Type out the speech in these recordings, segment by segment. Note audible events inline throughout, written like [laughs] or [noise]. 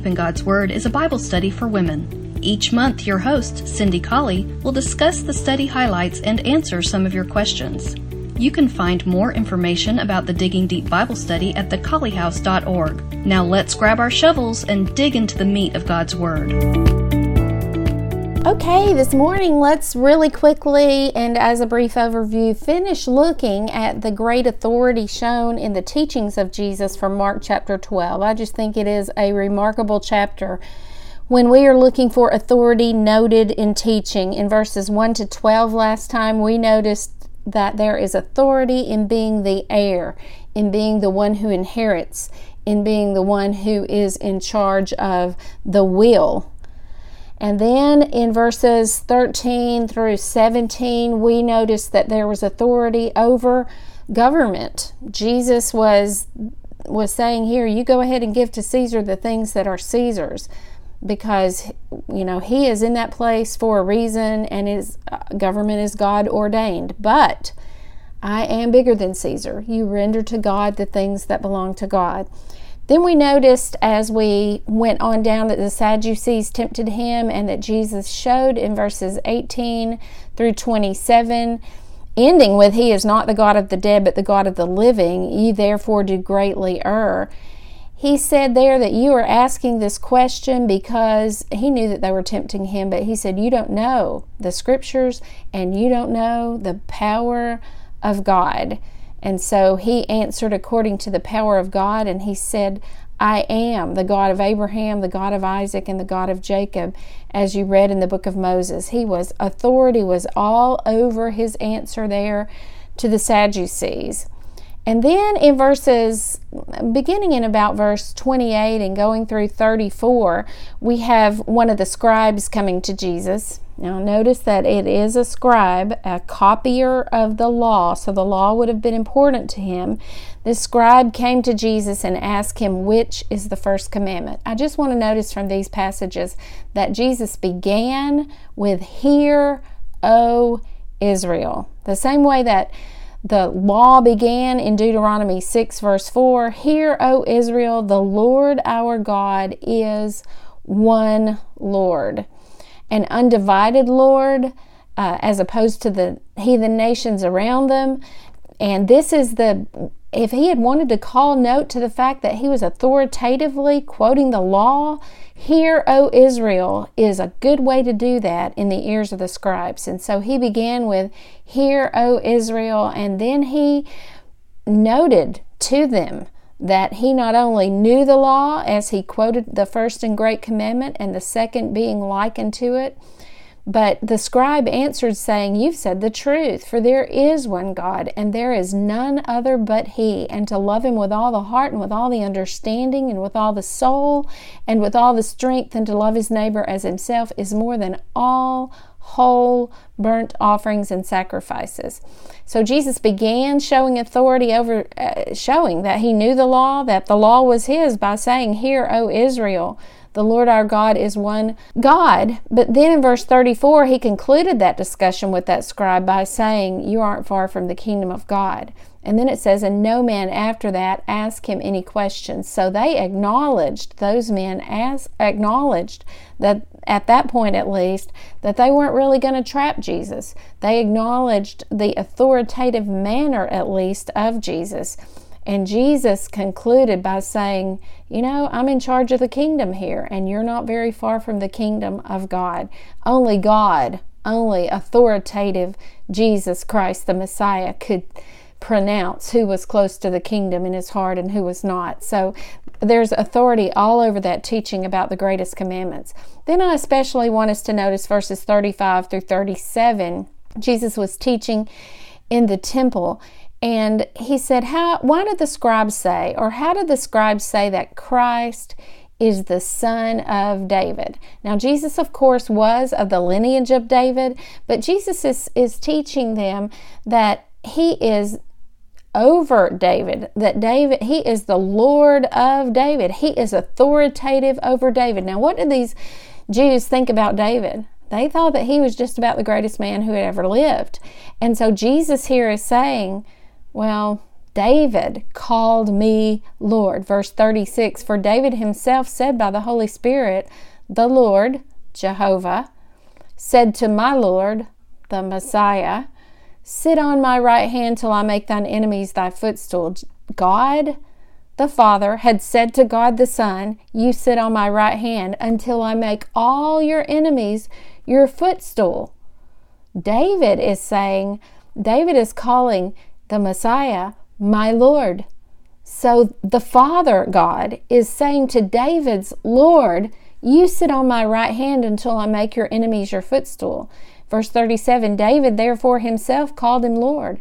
Deep in God's Word is a Bible study for women. Each month, your host, Cindy Colley, will discuss the study highlights and answer some of your questions. You can find more information about the Digging Deep Bible Study at thecolleyhouse.org. Now let's grab our shovels and dig into the meat of God's Word. Okay, this morning let's really quickly and as a brief overview finish looking at the great authority shown in the teachings of Jesus from Mark chapter 12. I just think it is a remarkable chapter. When we are looking for authority noted in teaching in verses 1 to 12 last time, we noticed that there is authority in being the heir, in being the one who inherits, in being the one who is in charge of the will and then in verses 13 through 17, we notice that there was authority over government. Jesus was was saying here, you go ahead and give to Caesar the things that are Caesar's because you know he is in that place for a reason and his uh, government is God ordained. But I am bigger than Caesar. You render to God the things that belong to God. Then we noticed as we went on down that the Sadducees tempted him and that Jesus showed in verses 18 through 27, ending with, He is not the God of the dead, but the God of the living. Ye therefore do greatly err. He said there that you are asking this question because he knew that they were tempting him, but he said, You don't know the scriptures and you don't know the power of God. And so he answered according to the power of God, and he said, I am the God of Abraham, the God of Isaac, and the God of Jacob, as you read in the book of Moses. He was, authority was all over his answer there to the Sadducees. And then in verses, beginning in about verse 28 and going through 34, we have one of the scribes coming to Jesus now, notice that it is a scribe, a copier of the law, so the law would have been important to him. This scribe came to Jesus and asked him, Which is the first commandment? I just want to notice from these passages that Jesus began with, Hear, O Israel. The same way that the law began in Deuteronomy 6, verse 4 Hear, O Israel, the Lord our God is one Lord an undivided Lord uh, as opposed to the heathen nations around them. And this is the, if he had wanted to call note to the fact that he was authoritatively quoting the law, Hear, O Israel, is a good way to do that in the ears of the scribes. And so he began with, Hear, O Israel, and then he noted to them that he not only knew the law as he quoted the first and great commandment and the second being likened to it, but the scribe answered, saying, You've said the truth, for there is one God, and there is none other but He, and to love Him with all the heart and with all the understanding and with all the soul and with all the strength, and to love His neighbor as Himself is more than all whole burnt offerings and sacrifices. So Jesus began showing authority over, uh, showing that he knew the law, that the law was his by saying, Hear, O Israel, the Lord our God is one God. But then in verse 34, he concluded that discussion with that scribe by saying, You aren't far from the kingdom of God. And then it says, And no man after that asked him any questions. So they acknowledged, those men as acknowledged that at that point at least, that they weren't really going to trap Jesus. They acknowledged the authoritative manner, at least, of Jesus. And Jesus concluded by saying, You know, I'm in charge of the kingdom here, and you're not very far from the kingdom of God. Only God, only authoritative Jesus Christ, the Messiah, could pronounce who was close to the kingdom in his heart and who was not. So there's authority all over that teaching about the greatest commandments. Then I especially want us to notice verses 35 through 37. Jesus was teaching in the temple and he said, How why did the scribes say, or how did the scribes say that Christ is the son of David. Now, Jesus, of course, was of the lineage of David, but Jesus is, is teaching them that he is over David, that David, he is the Lord of David. He is authoritative over David. Now, what did these Jews think about David? They thought that he was just about the greatest man who had ever lived. And so Jesus here is saying, well, David called me Lord. Verse 36 For David himself said by the Holy Spirit, The Lord, Jehovah, said to my Lord, the Messiah, Sit on my right hand till I make thine enemies thy footstool. God the Father had said to God the Son, You sit on my right hand until I make all your enemies your footstool. David is saying, David is calling the Messiah my Lord. So the Father God is saying to David's Lord, You sit on my right hand until I make your enemies your footstool. Verse 37 David therefore himself called him Lord.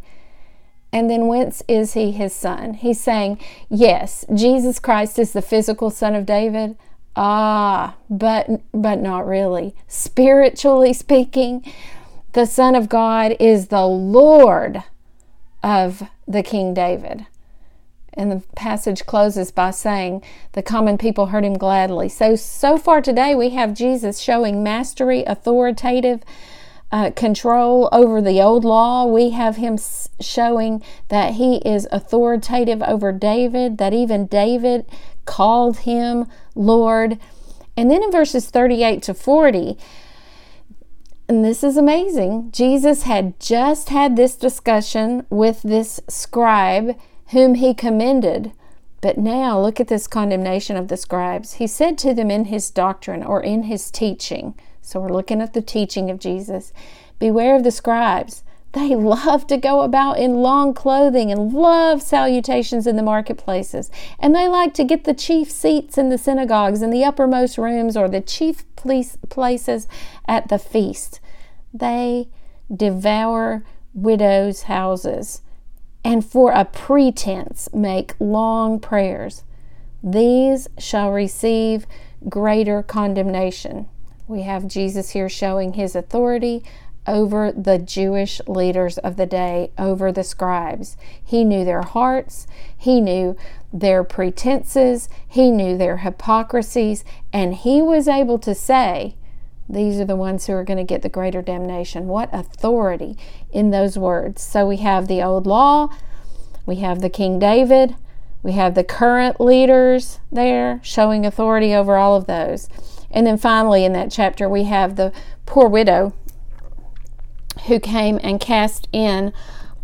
And then whence is he his son? He's saying, Yes, Jesus Christ is the physical son of David. Ah, but but not really. Spiritually speaking, the Son of God is the Lord of the King David. And the passage closes by saying, The common people heard him gladly. So, so far today, we have Jesus showing mastery, authoritative uh, control over the old law. We have him showing that he is authoritative over David, that even David called him Lord. And then in verses 38 to 40, and this is amazing. Jesus had just had this discussion with this scribe whom he commended. But now look at this condemnation of the scribes. He said to them in his doctrine or in his teaching. So we're looking at the teaching of Jesus. Beware of the scribes. They [laughs] love to go about in long clothing and love salutations in the marketplaces. And they like to get the chief seats in the synagogues and the uppermost rooms or the chief places at the feast. They devour widows' houses and for a pretense make long prayers. These shall receive greater condemnation. We have Jesus here showing his authority over the Jewish leaders of the day, over the scribes. He knew their hearts, he knew their pretenses, he knew their hypocrisies, and he was able to say, these are the ones who are going to get the greater damnation. What authority in those words. So we have the old law, we have the King David, we have the current leaders there showing authority over all of those. And then finally, in that chapter, we have the poor widow who came and cast in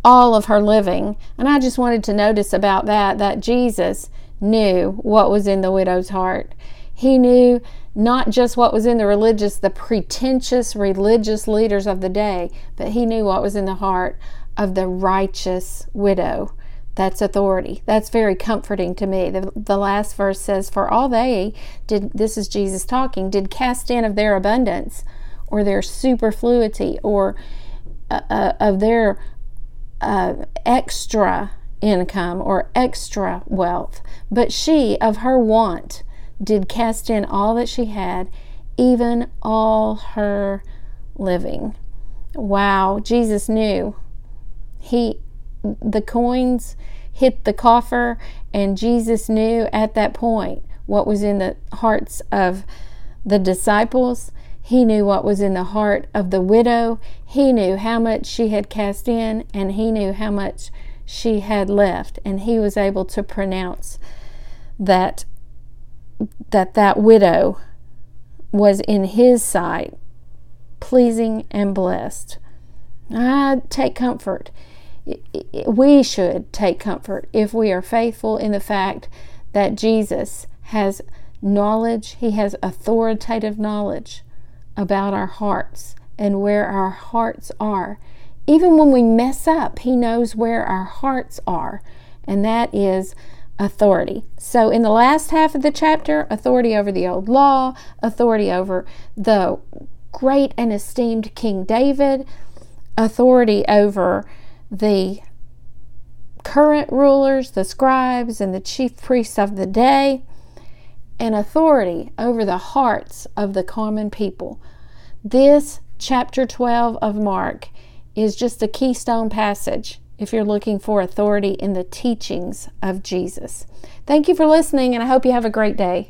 all of her living. And I just wanted to notice about that that Jesus knew what was in the widow's heart. He knew not just what was in the religious, the pretentious religious leaders of the day, but he knew what was in the heart of the righteous widow. That's authority. That's very comforting to me. The, the last verse says, For all they did, this is Jesus talking, did cast in of their abundance or their superfluity or uh, uh, of their uh, extra income or extra wealth, but she of her want did cast in all that she had, even all her living. Wow, Jesus knew. He the coins hit the coffer and Jesus knew at that point what was in the hearts of the disciples he knew what was in the heart of the widow. He knew how much she had cast in, and he knew how much she had left. And he was able to pronounce that that, that widow was in his sight pleasing and blessed. I take comfort. We should take comfort if we are faithful in the fact that Jesus has knowledge, He has authoritative knowledge about our hearts and where our hearts are. Even when we mess up, He knows where our hearts are, and that is authority. So, in the last half of the chapter, authority over the old law, authority over the great and esteemed King David, authority over the current rulers, the scribes, and the chief priests of the day and authority over the hearts of the common people. This chapter 12 of Mark is just a keystone passage if you're looking for authority in the teachings of Jesus. Thank you for listening, and I hope you have a great day.